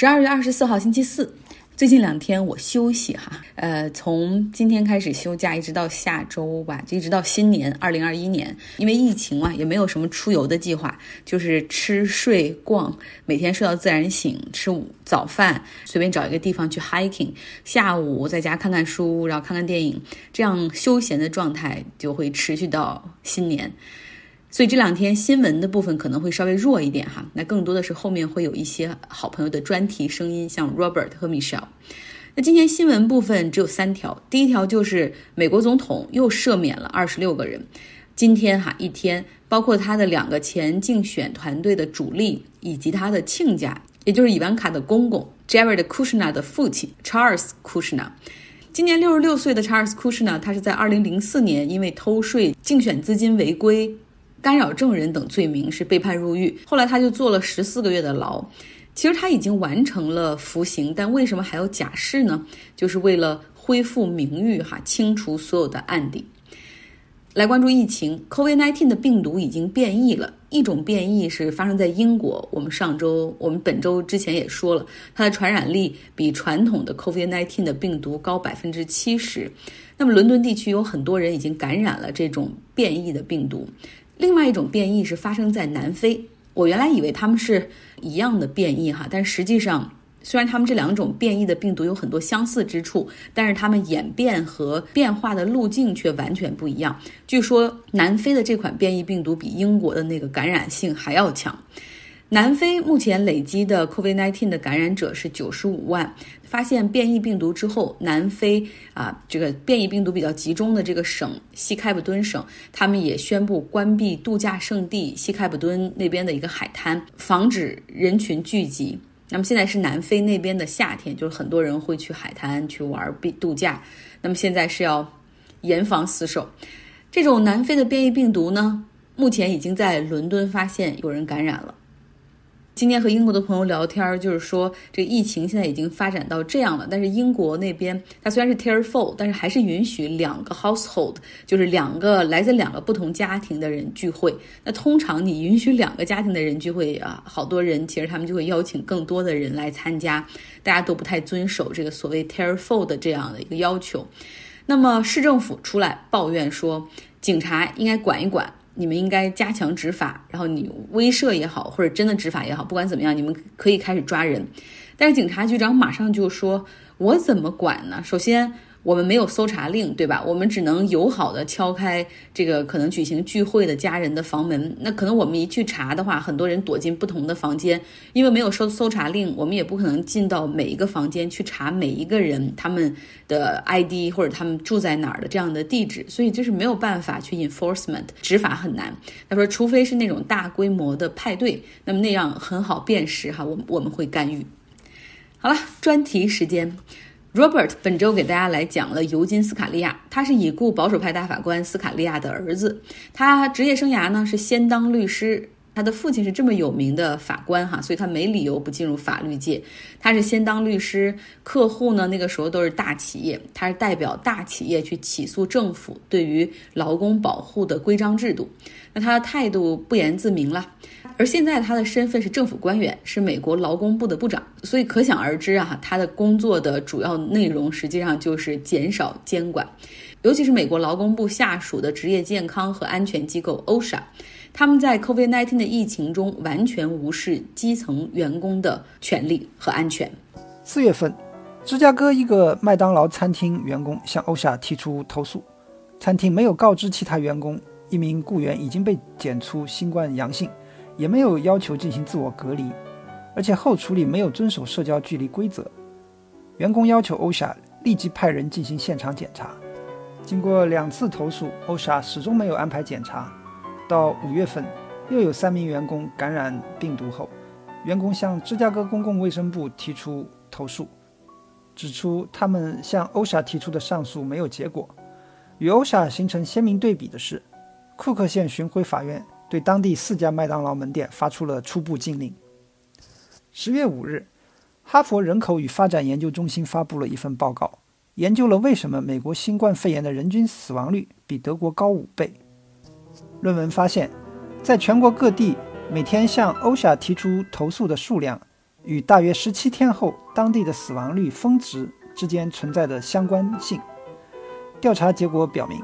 十二月二十四号星期四，最近两天我休息哈，呃，从今天开始休假，一直到下周吧，就一直到新年二零二一年。因为疫情嘛，也没有什么出游的计划，就是吃睡逛，每天睡到自然醒，吃午早饭，随便找一个地方去 hiking，下午在家看看书，然后看看电影，这样休闲的状态就会持续到新年。所以这两天新闻的部分可能会稍微弱一点哈，那更多的是后面会有一些好朋友的专题声音，像 Robert 和 Michelle。那今天新闻部分只有三条，第一条就是美国总统又赦免了二十六个人。今天哈一天，包括他的两个前竞选团队的主力以及他的亲家，也就是伊万卡的公公 Jared Kushner 的父亲 Charles Kushner。今年六十六岁的 Charles Kushner，他是在二零零四年因为偷税、竞选资金违规。干扰证人等罪名是被判入狱，后来他就坐了十四个月的牢。其实他已经完成了服刑，但为什么还要假释呢？就是为了恢复名誉，哈，清除所有的案底。来关注疫情，COVID-19 的病毒已经变异了，一种变异是发生在英国。我们上周，我们本周之前也说了，它的传染力比传统的 COVID-19 的病毒高百分之七十。那么伦敦地区有很多人已经感染了这种变异的病毒。另外一种变异是发生在南非，我原来以为它们是一样的变异哈，但实际上虽然它们这两种变异的病毒有很多相似之处，但是它们演变和变化的路径却完全不一样。据说南非的这款变异病毒比英国的那个感染性还要强。南非目前累积的 COVID-19 的感染者是九十五万。发现变异病毒之后，南非啊，这个变异病毒比较集中的这个省西开普敦省，他们也宣布关闭度假胜地西开普敦那边的一个海滩，防止人群聚集。那么现在是南非那边的夏天，就是很多人会去海滩去玩避度假。那么现在是要严防死守。这种南非的变异病毒呢，目前已经在伦敦发现有人感染了。今天和英国的朋友聊天，就是说这个疫情现在已经发展到这样了。但是英国那边，它虽然是 Tier Four，但是还是允许两个 household，就是两个来自两个不同家庭的人聚会。那通常你允许两个家庭的人聚会啊，好多人其实他们就会邀请更多的人来参加，大家都不太遵守这个所谓 Tier Four 的这样的一个要求。那么市政府出来抱怨说，警察应该管一管。你们应该加强执法，然后你威慑也好，或者真的执法也好，不管怎么样，你们可以开始抓人。但是警察局长马上就说：“我怎么管呢？首先。”我们没有搜查令，对吧？我们只能友好的敲开这个可能举行聚会的家人的房门。那可能我们一去查的话，很多人躲进不同的房间，因为没有搜搜查令，我们也不可能进到每一个房间去查每一个人他们的 ID 或者他们住在哪儿的这样的地址，所以就是没有办法去 enforcement 执法很难。他说，除非是那种大规模的派对，那么那样很好辨识哈，我我们会干预。好了，专题时间。Robert 本周给大家来讲了尤金·斯卡利亚，他是已故保守派大法官斯卡利亚的儿子，他职业生涯呢是先当律师。他的父亲是这么有名的法官哈，所以他没理由不进入法律界。他是先当律师，客户呢那个时候都是大企业，他是代表大企业去起诉政府对于劳工保护的规章制度。那他的态度不言自明了。而现在他的身份是政府官员，是美国劳工部的部长，所以可想而知啊，他的工作的主要内容实际上就是减少监管，尤其是美国劳工部下属的职业健康和安全机构 OSHA。他们在 COVID-19 的疫情中完全无视基层员工的权利和安全。四月份，芝加哥一个麦当劳餐厅员工向欧夏提出投诉，餐厅没有告知其他员工一名雇员已经被检出新冠阳性，也没有要求进行自我隔离，而且后处理没有遵守社交距离规则。员工要求欧莎立即派人进行现场检查。经过两次投诉，欧莎始终没有安排检查。到五月份，又有三名员工感染病毒后，员工向芝加哥公共卫生部提出投诉，指出他们向欧莎提出的上诉没有结果。与欧莎形成鲜明对比的是，库克县巡回法院对当地四家麦当劳门店发出了初步禁令。十月五日，哈佛人口与发展研究中心发布了一份报告，研究了为什么美国新冠肺炎的人均死亡率比德国高五倍。论文发现，在全国各地每天向 OSHA 提出投诉的数量，与大约十七天后当地的死亡率峰值之间存在的相关性。调查结果表明，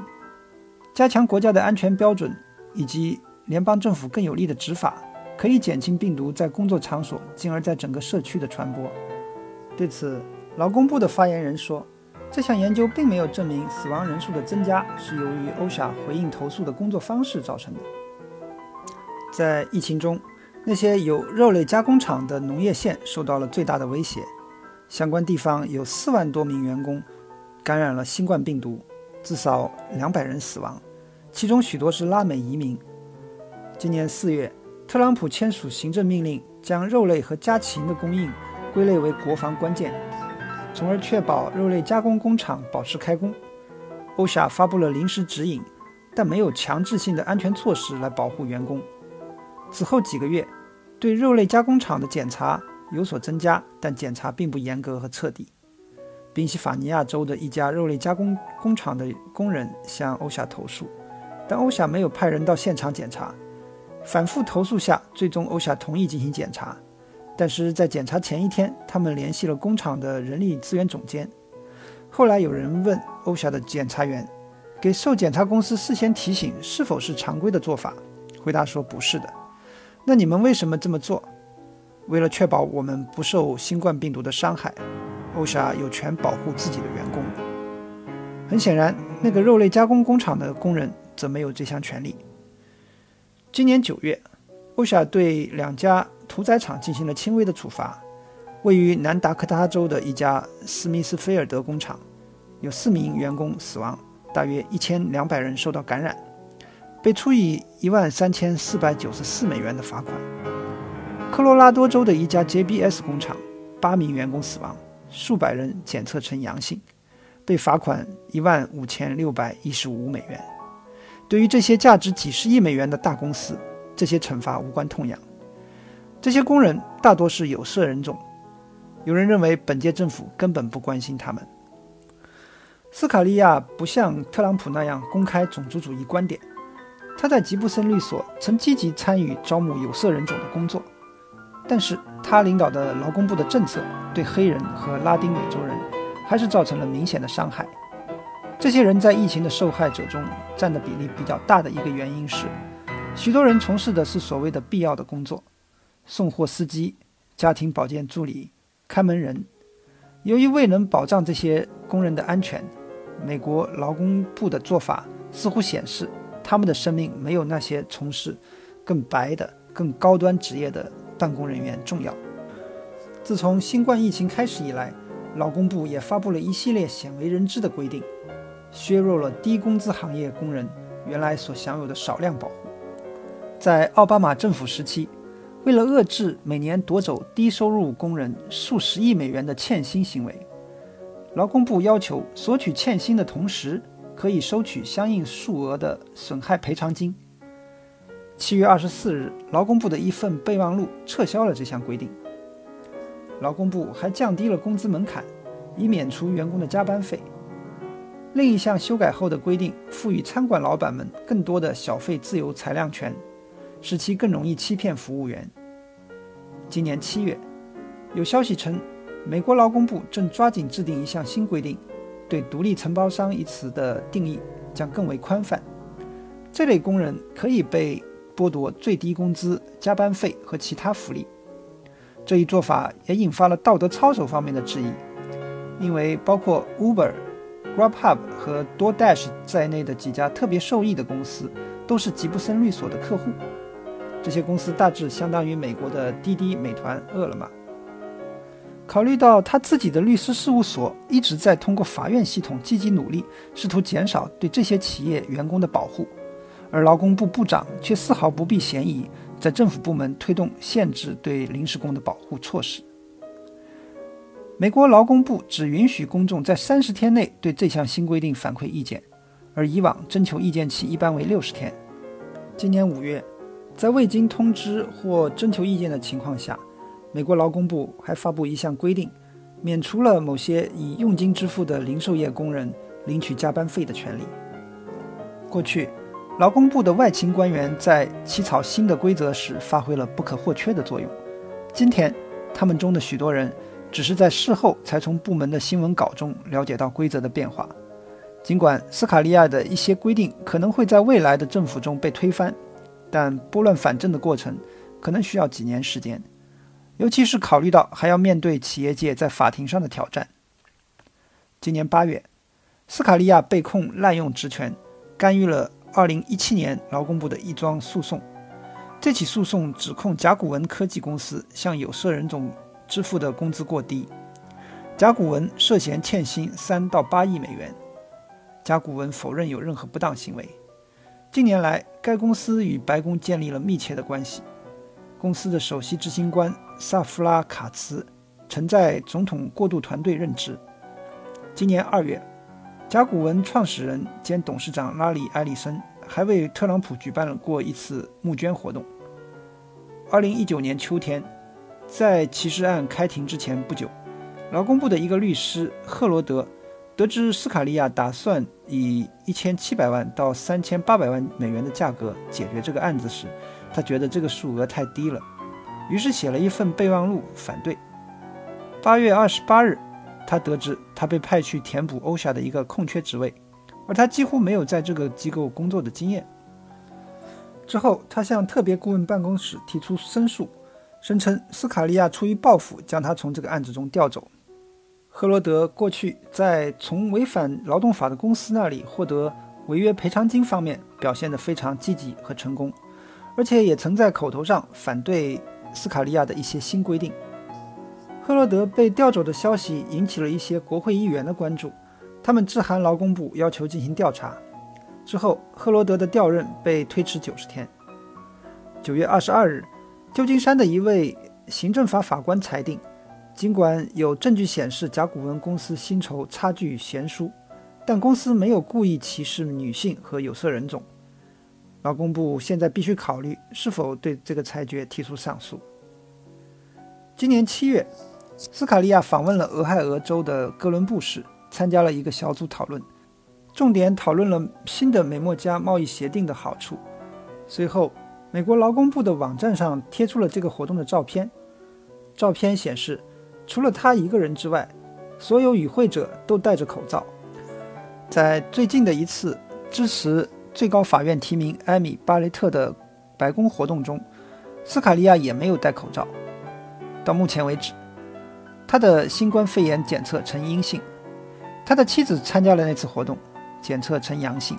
加强国家的安全标准以及联邦政府更有力的执法，可以减轻病毒在工作场所，进而在整个社区的传播。对此，劳工部的发言人说，这项研究并没有证明死亡人数的增加是由于欧莎回应投诉的工作方式造成的。在疫情中，那些有肉类加工厂的农业县受到了最大的威胁，相关地方有四万多名员工感染了新冠病毒，至少两百人死亡，其中许多是拉美移民。今年四月，特朗普签署行政命令，将肉类和家禽的供应归类为国防关键，从而确保肉类加工工厂保持开工。欧夏发布了临时指引，但没有强制性的安全措施来保护员工。此后几个月，对肉类加工厂的检查有所增加，但检查并不严格和彻底。宾夕法尼亚州的一家肉类加工工厂的工人向欧夏投诉，但欧夏没有派人到现场检查。反复投诉下，最终欧霞同意进行检查。但是在检查前一天，他们联系了工厂的人力资源总监。后来有人问欧霞的检查员，给受检查公司事先提醒是否是常规的做法？回答说不是的。那你们为什么这么做？为了确保我们不受新冠病毒的伤害，欧霞有权保护自己的员工。很显然，那个肉类加工工厂的工人则没有这项权利。今年九月，欧莎对两家屠宰场进行了轻微的处罚。位于南达科他州的一家斯密斯菲尔德工厂，有四名员工死亡，大约一千两百人受到感染。被处以一万三千四百九十四美元的罚款。科罗拉多州的一家 JBS 工厂，八名员工死亡，数百人检测呈阳性，被罚款一万五千六百一十五美元。对于这些价值几十亿美元的大公司，这些惩罚无关痛痒。这些工人大多是有色人种，有人认为本届政府根本不关心他们。斯卡利亚不像特朗普那样公开种族主义观点。他在吉布森律所曾积极参与招募有色人种的工作，但是他领导的劳工部的政策对黑人和拉丁美洲人还是造成了明显的伤害。这些人在疫情的受害者中占的比例比较大的一个原因是，许多人从事的是所谓的必要的工作，送货司机、家庭保健助理、看门人。由于未能保障这些工人的安全，美国劳工部的做法似乎显示。他们的生命没有那些从事更白的、更高端职业的办公人员重要。自从新冠疫情开始以来，劳工部也发布了一系列鲜为人知的规定，削弱了低工资行业工人原来所享有的少量保护。在奥巴马政府时期，为了遏制每年夺走低收入工人数十亿美元的欠薪行为，劳工部要求索取欠薪的同时。可以收取相应数额的损害赔偿金。七月二十四日，劳工部的一份备忘录撤销了这项规定。劳工部还降低了工资门槛，以免除员工的加班费。另一项修改后的规定赋予餐馆老板们更多的小费自由裁量权，使其更容易欺骗服务员。今年七月，有消息称，美国劳工部正抓紧制定一项新规定。对“独立承包商”一词的定义将更为宽泛，这类工人可以被剥夺最低工资、加班费和其他福利。这一做法也引发了道德操守方面的质疑，因为包括 Uber、Grubhub 和 DoorDash 在内的几家特别受益的公司都是吉布森律所的客户。这些公司大致相当于美国的滴滴、美团、饿了么。考虑到他自己的律师事务所一直在通过法院系统积极努力，试图减少对这些企业员工的保护，而劳工部部长却丝毫不避嫌疑，在政府部门推动限制对临时工的保护措施。美国劳工部只允许公众在三十天内对这项新规定反馈意见，而以往征求意见期一般为六十天。今年五月，在未经通知或征求意见的情况下。美国劳工部还发布一项规定，免除了某些以佣金支付的零售业工人领取加班费的权利。过去，劳工部的外勤官员在起草新的规则时发挥了不可或缺的作用。今天，他们中的许多人只是在事后才从部门的新闻稿中了解到规则的变化。尽管斯卡利亚的一些规定可能会在未来的政府中被推翻，但拨乱反正的过程可能需要几年时间，尤其是考虑到还要面对企业界在法庭上的挑战。今年八月，斯卡利亚被控滥用职权，干预了2017年劳工部的一桩诉讼。这起诉讼指控甲骨文科技公司向有色人种支付的工资过低，甲骨文涉嫌欠薪三到八亿美元。甲骨文否认有任何不当行为。近年来，该公司与白宫建立了密切的关系。公司的首席执行官萨夫拉卡茨曾在总统过渡团队任职。今年二月，甲骨文创始人兼董事长拉里·埃里森还为特朗普举办了过一次募捐活动。二零一九年秋天，在歧视案开庭之前不久，劳工部的一个律师赫罗德得知斯卡利亚打算以一千七百万到三千八百万美元的价格解决这个案子时，他觉得这个数额太低了，于是写了一份备忘录反对。八月二十八日。他得知他被派去填补欧夏的一个空缺职位，而他几乎没有在这个机构工作的经验。之后，他向特别顾问办公室提出申诉，声称斯卡利亚出于报复将他从这个案子中调走。赫罗德过去在从违反劳动法的公司那里获得违约赔偿金方面表现得非常积极和成功，而且也曾在口头上反对斯卡利亚的一些新规定。赫罗德被调走的消息引起了一些国会议员的关注，他们致函劳工部要求进行调查。之后，赫罗德的调任被推迟九十天。九月二十二日，旧金山的一位行政法法官裁定，尽管有证据显示甲骨文公司薪酬差距悬殊，但公司没有故意歧视女性和有色人种。劳工部现在必须考虑是否对这个裁决提出上诉。今年七月。斯卡利亚访问了俄亥俄州的哥伦布市，参加了一个小组讨论，重点讨论了新的美墨加贸易协定的好处。随后，美国劳工部的网站上贴出了这个活动的照片。照片显示，除了他一个人之外，所有与会者都戴着口罩。在最近的一次支持最高法院提名艾米·巴雷特的白宫活动中，斯卡利亚也没有戴口罩。到目前为止。他的新冠肺炎检测呈阴性，他的妻子参加了那次活动，检测呈阳性。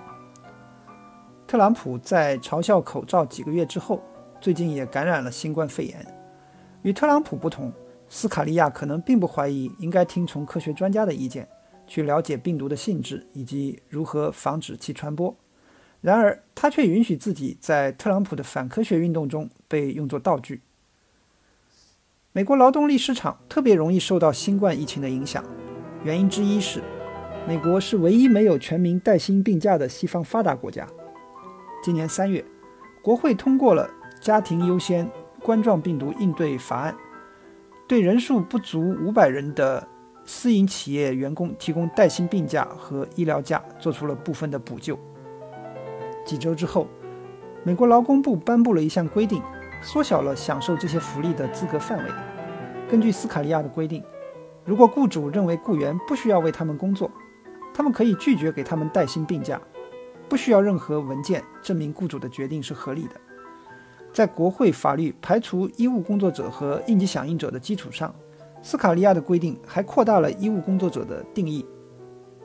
特朗普在嘲笑口罩几个月之后，最近也感染了新冠肺炎。与特朗普不同，斯卡利亚可能并不怀疑应该听从科学专家的意见，去了解病毒的性质以及如何防止其传播。然而，他却允许自己在特朗普的反科学运动中被用作道具。美国劳动力市场特别容易受到新冠疫情的影响，原因之一是，美国是唯一没有全民带薪病假的西方发达国家。今年三月，国会通过了《家庭优先冠状病毒应对法案》，对人数不足五百人的私营企业员工提供带薪病假和医疗假，做出了部分的补救。几周之后，美国劳工部颁布了一项规定。缩小了享受这些福利的资格范围。根据斯卡利亚的规定，如果雇主认为雇员不需要为他们工作，他们可以拒绝给他们带薪病假，不需要任何文件证明雇主的决定是合理的。在国会法律排除医务工作者和应急响应者的基础上，斯卡利亚的规定还扩大了医务工作者的定义，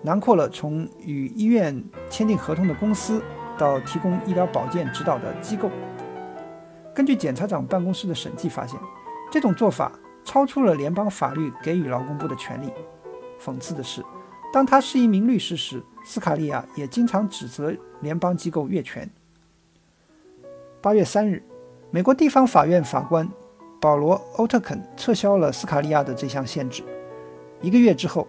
囊括了从与医院签订合同的公司到提供医疗保健指导的机构。根据检察长办公室的审计发现，这种做法超出了联邦法律给予劳工部的权利。讽刺的是，当他是一名律师时，斯卡利亚也经常指责联邦机构越权。八月三日，美国地方法院法官保罗·欧特肯撤销了斯卡利亚的这项限制。一个月之后，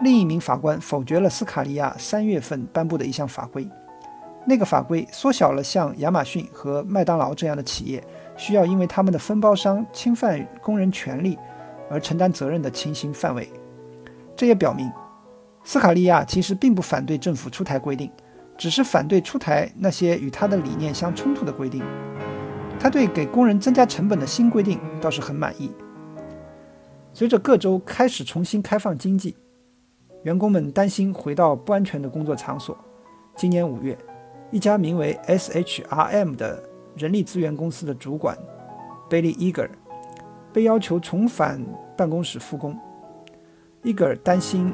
另一名法官否决了斯卡利亚三月份颁布的一项法规。那个法规缩小了像亚马逊和麦当劳这样的企业需要因为他们的分包商侵犯工人权利而承担责任的情形范围。这也表明，斯卡利亚其实并不反对政府出台规定，只是反对出台那些与他的理念相冲突的规定。他对给工人增加成本的新规定倒是很满意。随着各州开始重新开放经济，员工们担心回到不安全的工作场所。今年五月，一家名为 SHRM 的人力资源公司的主管 Billy Eager 被要求重返办公室复工。Eager 担心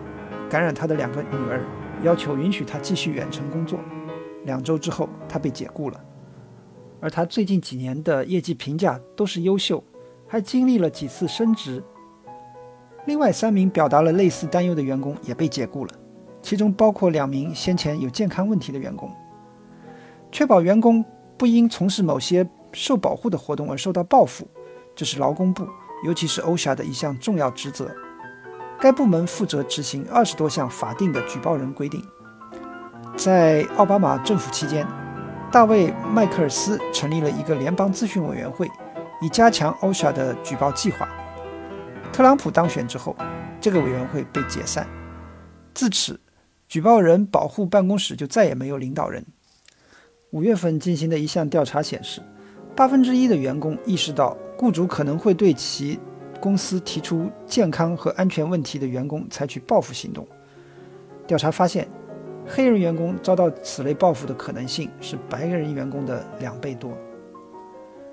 感染他的两个女儿，要求允许他继续远程工作。两周之后，他被解雇了。而他最近几年的业绩评价都是优秀，还经历了几次升职。另外三名表达了类似担忧的员工也被解雇了，其中包括两名先前有健康问题的员工。确保员工不因从事某些受保护的活动而受到报复，这是劳工部，尤其是欧夏的一项重要职责。该部门负责执行二十多项法定的举报人规定。在奥巴马政府期间，大卫·麦克尔斯成立了一个联邦咨询委员会，以加强 OSHA 的举报计划。特朗普当选之后，这个委员会被解散。自此，举报人保护办公室就再也没有领导人。五月份进行的一项调查显示，八分之一的员工意识到雇主可能会对其公司提出健康和安全问题的员工采取报复行动。调查发现，黑人员工遭到此类报复的可能性是白人员工的两倍多。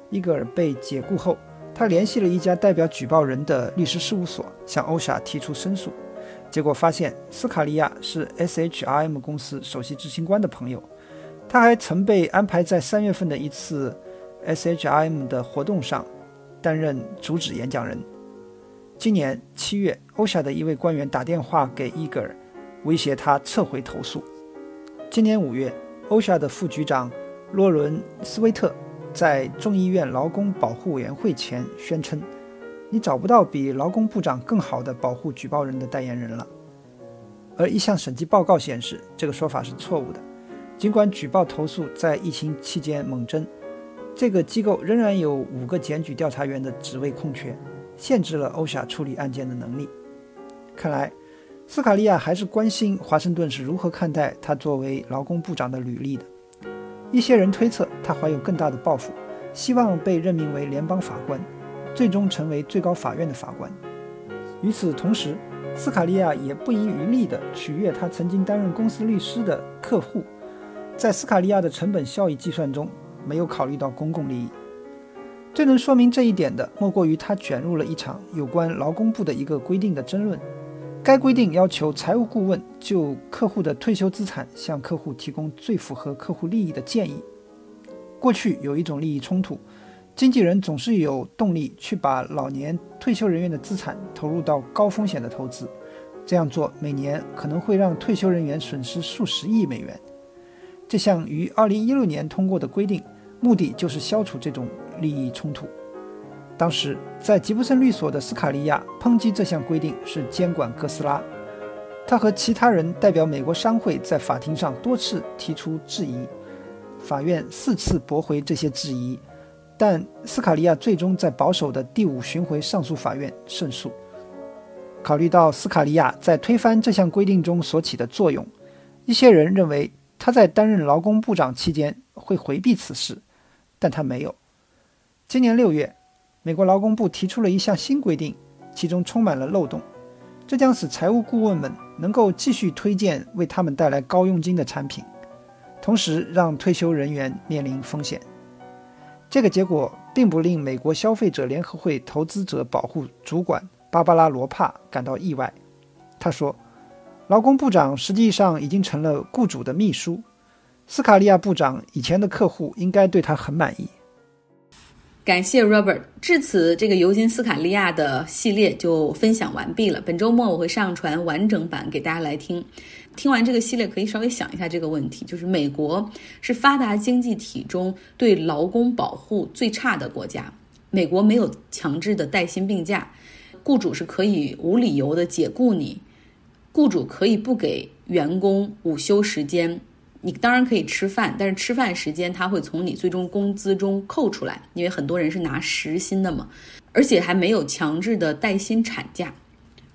伊格尔被解雇后。他联系了一家代表举报人的律师事务所，向欧莎提出申诉，结果发现斯卡利亚是 SHRM 公司首席执行官的朋友，他还曾被安排在三月份的一次 SHRM 的活动上担任主旨演讲人。今年七月，欧莎的一位官员打电话给伊格尔，威胁他撤回投诉。今年五月，欧莎的副局长洛伦斯威特。在众议院劳工保护委员会前宣称：“你找不到比劳工部长更好的保护举报人的代言人了。”而一项审计报告显示，这个说法是错误的。尽管举报投诉在疫情期间猛增，这个机构仍然有五个检举调查员的职位空缺，限制了欧夏处理案件的能力。看来，斯卡利亚还是关心华盛顿是如何看待他作为劳工部长的履历的。一些人推测他怀有更大的抱负，希望被任命为联邦法官，最终成为最高法院的法官。与此同时，斯卡利亚也不遗余力地取悦他曾经担任公司律师的客户，在斯卡利亚的成本效益计算中没有考虑到公共利益。最能说明这一点的，莫过于他卷入了一场有关劳工部的一个规定的争论。该规定要求财务顾问就客户的退休资产向客户提供最符合客户利益的建议。过去有一种利益冲突，经纪人总是有动力去把老年退休人员的资产投入到高风险的投资，这样做每年可能会让退休人员损失数十亿美元。这项于2016年通过的规定，目的就是消除这种利益冲突。当时在吉布森律所的斯卡利亚抨击这项规定是监管哥斯拉，他和其他人代表美国商会在法庭上多次提出质疑，法院四次驳回这些质疑，但斯卡利亚最终在保守的第五巡回上诉法院胜诉。考虑到斯卡利亚在推翻这项规定中所起的作用，一些人认为他在担任劳工部长期间会回避此事，但他没有。今年六月。美国劳工部提出了一项新规定，其中充满了漏洞，这将使财务顾问们能够继续推荐为他们带来高佣金的产品，同时让退休人员面临风险。这个结果并不令美国消费者联合会投资者保护主管芭芭拉·罗帕感到意外。他说：“劳工部长实际上已经成了雇主的秘书，斯卡利亚部长以前的客户应该对他很满意。”感谢 Robert。至此，这个尤金斯卡利亚的系列就分享完毕了。本周末我会上传完整版给大家来听。听完这个系列，可以稍微想一下这个问题：就是美国是发达经济体中对劳工保护最差的国家。美国没有强制的带薪病假，雇主是可以无理由的解雇你，雇主可以不给员工午休时间。你当然可以吃饭，但是吃饭时间他会从你最终工资中扣出来，因为很多人是拿时薪的嘛，而且还没有强制的带薪产假。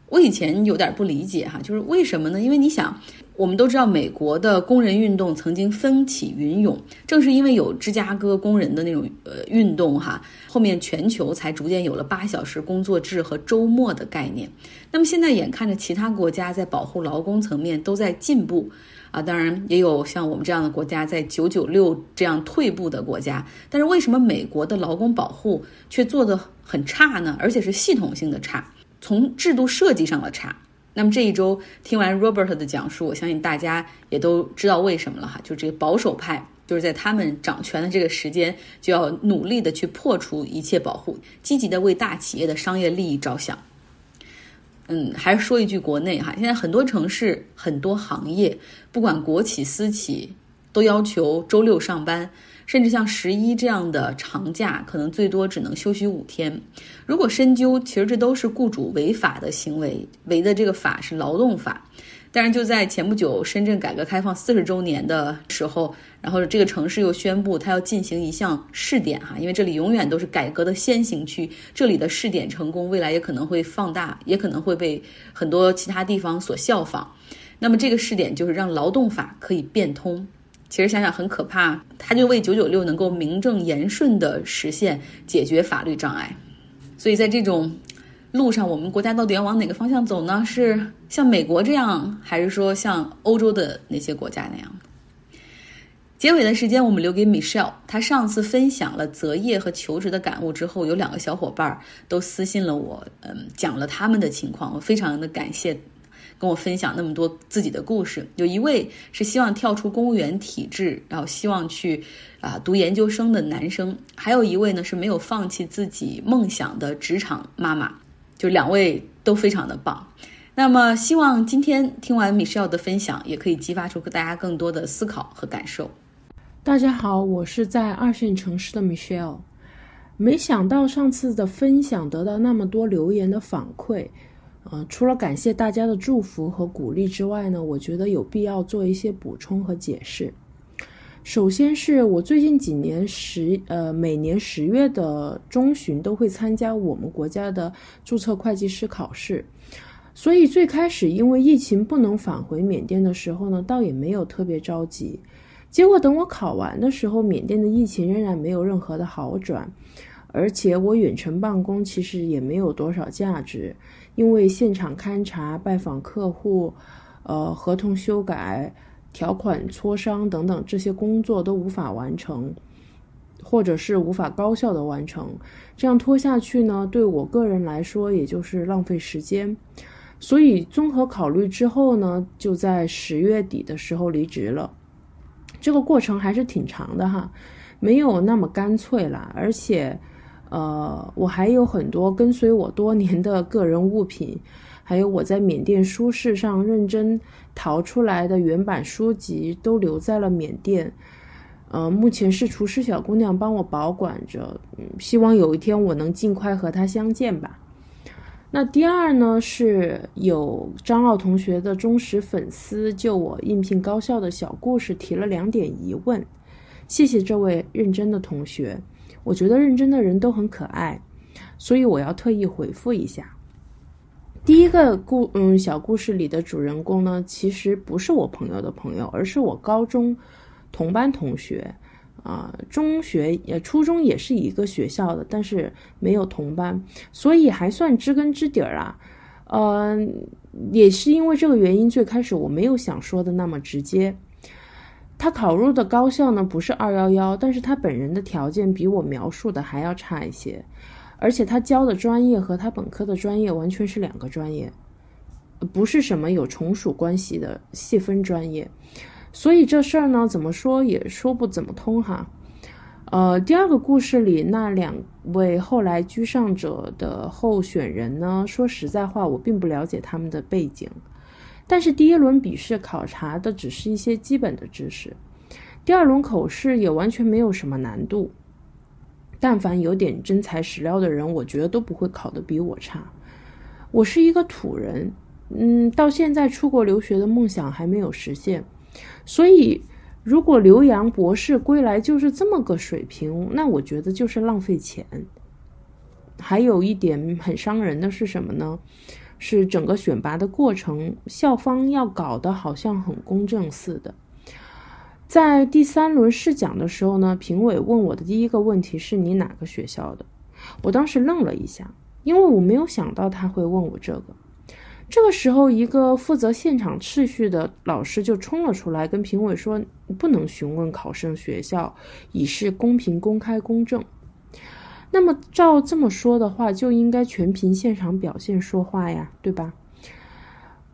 我以前有点不理解哈，就是为什么呢？因为你想，我们都知道美国的工人运动曾经风起云涌，正是因为有芝加哥工人的那种呃运动哈，后面全球才逐渐有了八小时工作制和周末的概念。那么现在眼看着其他国家在保护劳工层面都在进步啊，当然也有像我们这样的国家在九九六这样退步的国家，但是为什么美国的劳工保护却做得很差呢？而且是系统性的差。从制度设计上的差，那么这一周听完 Robert 的讲述，我相信大家也都知道为什么了哈。就这个保守派，就是在他们掌权的这个时间，就要努力的去破除一切保护，积极的为大企业的商业利益着想。嗯，还是说一句国内哈，现在很多城市、很多行业，不管国企私企，都要求周六上班。甚至像十一这样的长假，可能最多只能休息五天。如果深究，其实这都是雇主违法的行为，违的这个法是劳动法。但是就在前不久，深圳改革开放四十周年的时候，然后这个城市又宣布，它要进行一项试点哈，因为这里永远都是改革的先行区，这里的试点成功，未来也可能会放大，也可能会被很多其他地方所效仿。那么这个试点就是让劳动法可以变通。其实想想很可怕，它就为九九六能够名正言顺的实现解决法律障碍。所以在这种路上，我们国家到底要往哪个方向走呢？是像美国这样，还是说像欧洲的那些国家那样？结尾的时间我们留给 Michelle，他上次分享了择业和求职的感悟之后，有两个小伙伴都私信了我，嗯，讲了他们的情况，我非常的感谢。跟我分享那么多自己的故事，有一位是希望跳出公务员体制，然后希望去啊读研究生的男生，还有一位呢是没有放弃自己梦想的职场妈妈，就两位都非常的棒。那么希望今天听完 Michelle 的分享，也可以激发出大家更多的思考和感受。大家好，我是在二线城市的 Michelle，没想到上次的分享得到那么多留言的反馈。呃，除了感谢大家的祝福和鼓励之外呢，我觉得有必要做一些补充和解释。首先是我最近几年十呃每年十月的中旬都会参加我们国家的注册会计师考试，所以最开始因为疫情不能返回缅甸的时候呢，倒也没有特别着急。结果等我考完的时候，缅甸的疫情仍然没有任何的好转，而且我远程办公其实也没有多少价值。因为现场勘查、拜访客户、呃合同修改、条款磋商等等这些工作都无法完成，或者是无法高效的完成，这样拖下去呢，对我个人来说也就是浪费时间。所以综合考虑之后呢，就在十月底的时候离职了。这个过程还是挺长的哈，没有那么干脆啦，而且。呃，我还有很多跟随我多年的个人物品，还有我在缅甸书市上认真淘出来的原版书籍，都留在了缅甸。呃，目前是厨师小姑娘帮我保管着，嗯，希望有一天我能尽快和她相见吧。那第二呢，是有张奥同学的忠实粉丝就我应聘高校的小故事提了两点疑问，谢谢这位认真的同学。我觉得认真的人都很可爱，所以我要特意回复一下。第一个故嗯小故事里的主人公呢，其实不是我朋友的朋友，而是我高中同班同学啊。中学呃初中也是一个学校的，但是没有同班，所以还算知根知底儿啊。嗯，也是因为这个原因，最开始我没有想说的那么直接。他考入的高校呢，不是二幺幺，但是他本人的条件比我描述的还要差一些，而且他教的专业和他本科的专业完全是两个专业，不是什么有从属关系的细分专业，所以这事儿呢，怎么说也说不怎么通哈。呃，第二个故事里那两位后来居上者的候选人呢，说实在话，我并不了解他们的背景。但是第一轮笔试考察的只是一些基本的知识，第二轮口试也完全没有什么难度。但凡有点真材实料的人，我觉得都不会考得比我差。我是一个土人，嗯，到现在出国留学的梦想还没有实现。所以，如果留洋博士归来就是这么个水平，那我觉得就是浪费钱。还有一点很伤人的是什么呢？是整个选拔的过程，校方要搞得好像很公正似的。在第三轮试讲的时候呢，评委问我的第一个问题是你哪个学校的？我当时愣了一下，因为我没有想到他会问我这个。这个时候，一个负责现场秩序的老师就冲了出来，跟评委说：“不能询问考生学校，以示公平、公开、公正。”那么照这么说的话，就应该全凭现场表现说话呀，对吧？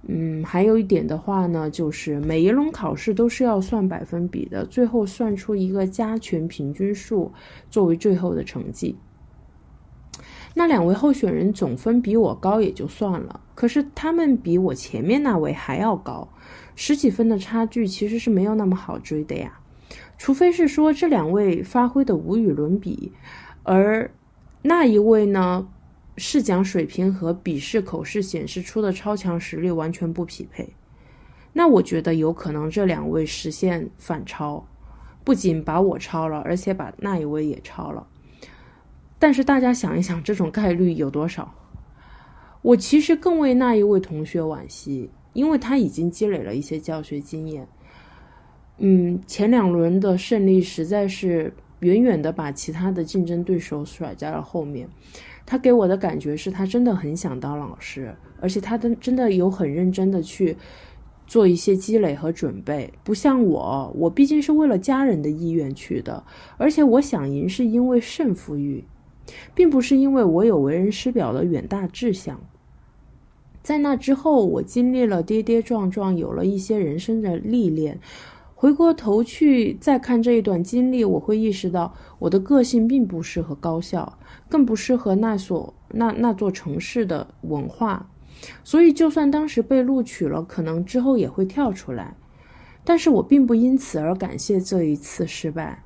嗯，还有一点的话呢，就是每一轮考试都是要算百分比的，最后算出一个加权平均数作为最后的成绩。那两位候选人总分比我高也就算了，可是他们比我前面那位还要高，十几分的差距其实是没有那么好追的呀。除非是说这两位发挥的无与伦比，而那一位呢，试讲水平和笔试口试显示出的超强实力完全不匹配。那我觉得有可能这两位实现反超，不仅把我超了，而且把那一位也超了。但是大家想一想，这种概率有多少？我其实更为那一位同学惋惜，因为他已经积累了一些教学经验。嗯，前两轮的胜利实在是远远的把其他的竞争对手甩在了后面。他给我的感觉是他真的很想当老师，而且他的真的有很认真的去做一些积累和准备，不像我，我毕竟是为了家人的意愿去的，而且我想赢是因为胜负欲。并不是因为我有为人师表的远大志向。在那之后，我经历了跌跌撞撞，有了一些人生的历练。回过头去再看这一段经历，我会意识到我的个性并不适合高校，更不适合那所那那座城市的文化。所以，就算当时被录取了，可能之后也会跳出来。但是我并不因此而感谢这一次失败。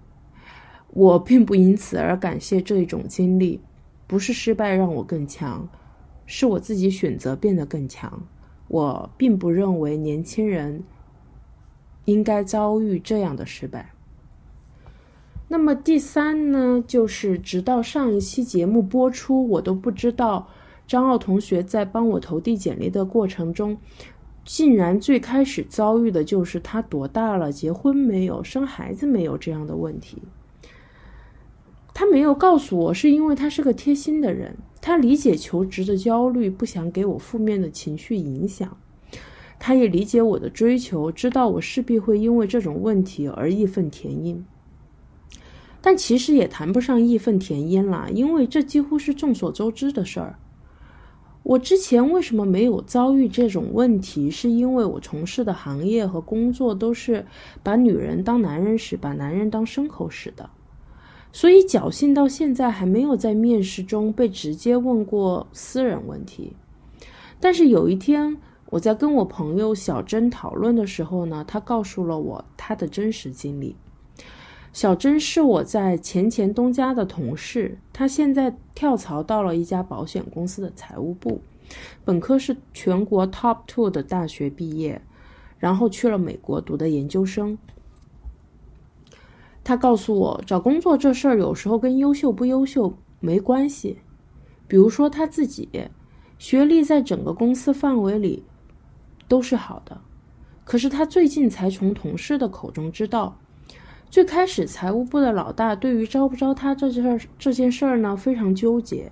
我并不因此而感谢这一种经历，不是失败让我更强，是我自己选择变得更强。我并不认为年轻人应该遭遇这样的失败。那么第三呢，就是直到上一期节目播出，我都不知道张奥同学在帮我投递简历的过程中，竟然最开始遭遇的就是他多大了、结婚没有、生孩子没有这样的问题。他没有告诉我，是因为他是个贴心的人，他理解求职的焦虑，不想给我负面的情绪影响。他也理解我的追求，知道我势必会因为这种问题而义愤填膺。但其实也谈不上义愤填膺啦，因为这几乎是众所周知的事儿。我之前为什么没有遭遇这种问题？是因为我从事的行业和工作都是把女人当男人使，把男人当牲口使的。所以侥幸到现在还没有在面试中被直接问过私人问题，但是有一天我在跟我朋友小珍讨论的时候呢，她告诉了我她的真实经历。小珍是我在前前东家的同事，她现在跳槽到了一家保险公司的财务部，本科是全国 top two 的大学毕业，然后去了美国读的研究生。他告诉我，找工作这事儿有时候跟优秀不优秀没关系。比如说他自己，学历在整个公司范围里都是好的，可是他最近才从同事的口中知道，最开始财务部的老大对于招不招他这件事儿这件事儿呢非常纠结，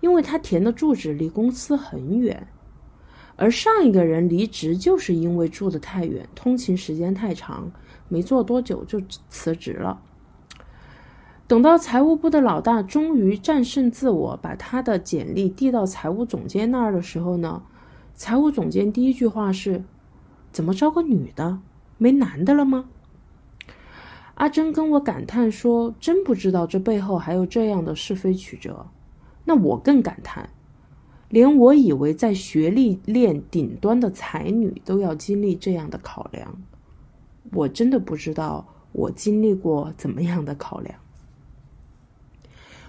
因为他填的住址离公司很远，而上一个人离职就是因为住的太远，通勤时间太长。没做多久就辞职了。等到财务部的老大终于战胜自我，把他的简历递到财务总监那儿的时候呢，财务总监第一句话是：“怎么招个女的？没男的了吗？”阿珍跟我感叹说：“真不知道这背后还有这样的是非曲折。”那我更感叹，连我以为在学历链顶端的才女都要经历这样的考量。我真的不知道我经历过怎么样的考量。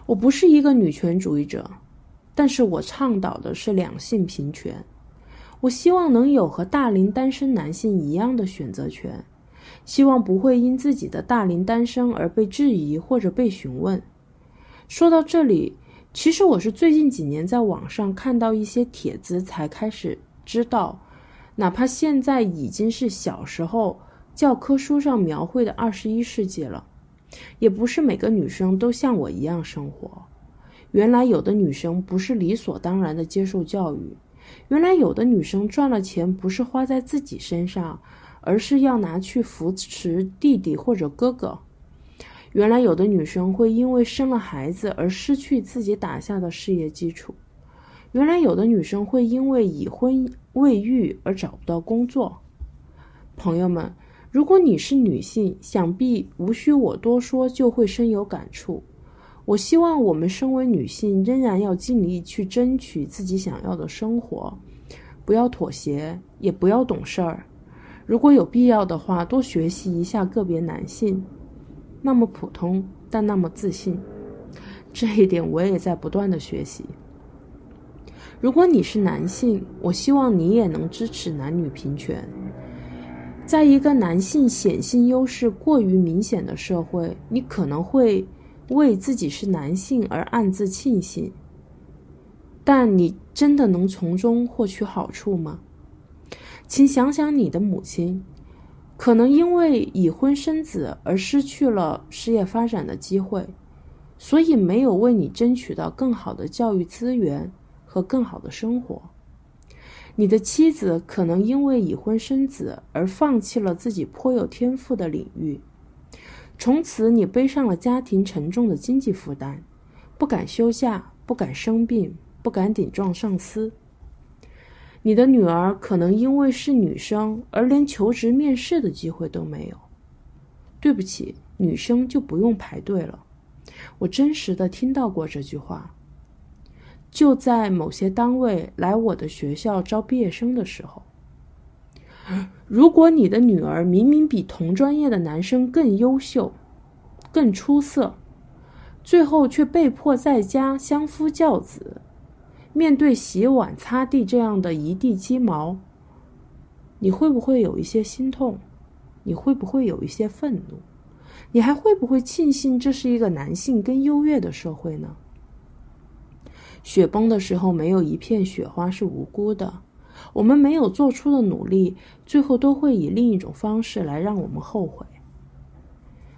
我不是一个女权主义者，但是我倡导的是两性平权。我希望能有和大龄单身男性一样的选择权，希望不会因自己的大龄单身而被质疑或者被询问。说到这里，其实我是最近几年在网上看到一些帖子，才开始知道，哪怕现在已经是小时候教科书上描绘的二十一世纪了，也不是每个女生都像我一样生活。原来有的女生不是理所当然的接受教育，原来有的女生赚了钱不是花在自己身上，而是要拿去扶持弟弟或者哥哥。原来有的女生会因为生了孩子而失去自己打下的事业基础，原来有的女生会因为已婚未育而找不到工作。朋友们，如果你是女性，想必无需我多说就会深有感触。我希望我们身为女性，仍然要尽力去争取自己想要的生活，不要妥协，也不要懂事儿。如果有必要的话，多学习一下个别男性。那么普通，但那么自信，这一点我也在不断的学习。如果你是男性，我希望你也能支持男女平权。在一个男性显性优势过于明显的社会，你可能会为自己是男性而暗自庆幸，但你真的能从中获取好处吗？请想想你的母亲。可能因为已婚生子而失去了事业发展的机会，所以没有为你争取到更好的教育资源和更好的生活。你的妻子可能因为已婚生子而放弃了自己颇有天赋的领域，从此你背上了家庭沉重的经济负担，不敢休假，不敢生病，不敢顶撞上司。你的女儿可能因为是女生而连求职面试的机会都没有。对不起，女生就不用排队了。我真实的听到过这句话。就在某些单位来我的学校招毕业生的时候，如果你的女儿明明比同专业的男生更优秀、更出色，最后却被迫在家相夫教子。面对洗碗、擦地这样的一地鸡毛，你会不会有一些心痛？你会不会有一些愤怒？你还会不会庆幸这是一个男性更优越的社会呢？雪崩的时候，没有一片雪花是无辜的。我们没有做出的努力，最后都会以另一种方式来让我们后悔。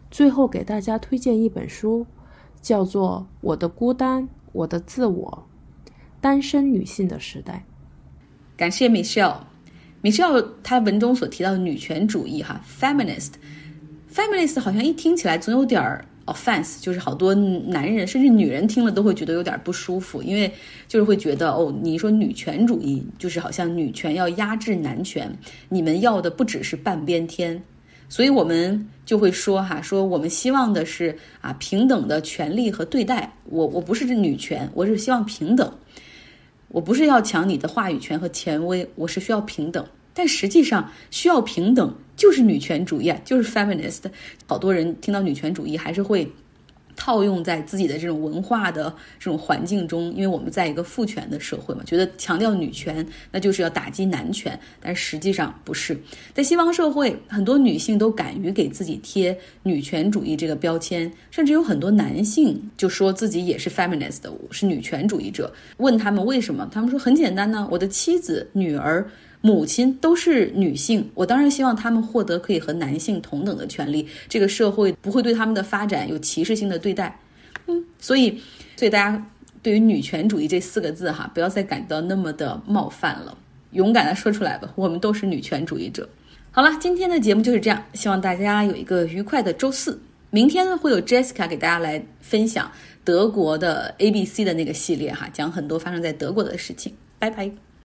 最后给大家推荐一本书，叫做《我的孤单，我的自我》。单身女性的时代，感谢 Michelle。Michelle 她文中所提到的女权主义，哈，feminist，feminist 好像一听起来总有点儿 offense，就是好多男人甚至女人听了都会觉得有点不舒服，因为就是会觉得哦，你说女权主义就是好像女权要压制男权，你们要的不只是半边天，所以我们就会说哈，说我们希望的是啊平等的权利和对待。我我不是这女权，我是希望平等。我不是要抢你的话语权和权威，我是需要平等。但实际上，需要平等就是女权主义啊，就是 feminist。好多人听到女权主义还是会。套用在自己的这种文化的这种环境中，因为我们在一个父权的社会嘛，觉得强调女权那就是要打击男权，但实际上不是。在西方社会，很多女性都敢于给自己贴女权主义这个标签，甚至有很多男性就说自己也是 feminist，是女权主义者。问他们为什么，他们说很简单呢，我的妻子、女儿。母亲都是女性，我当然希望她们获得可以和男性同等的权利，这个社会不会对他们的发展有歧视性的对待。嗯，所以，所以大家对于女权主义这四个字哈，不要再感到那么的冒犯了，勇敢的说出来吧，我们都是女权主义者。好了，今天的节目就是这样，希望大家有一个愉快的周四。明天呢，会有 Jessica 给大家来分享德国的 ABC 的那个系列哈，讲很多发生在德国的事情。拜拜。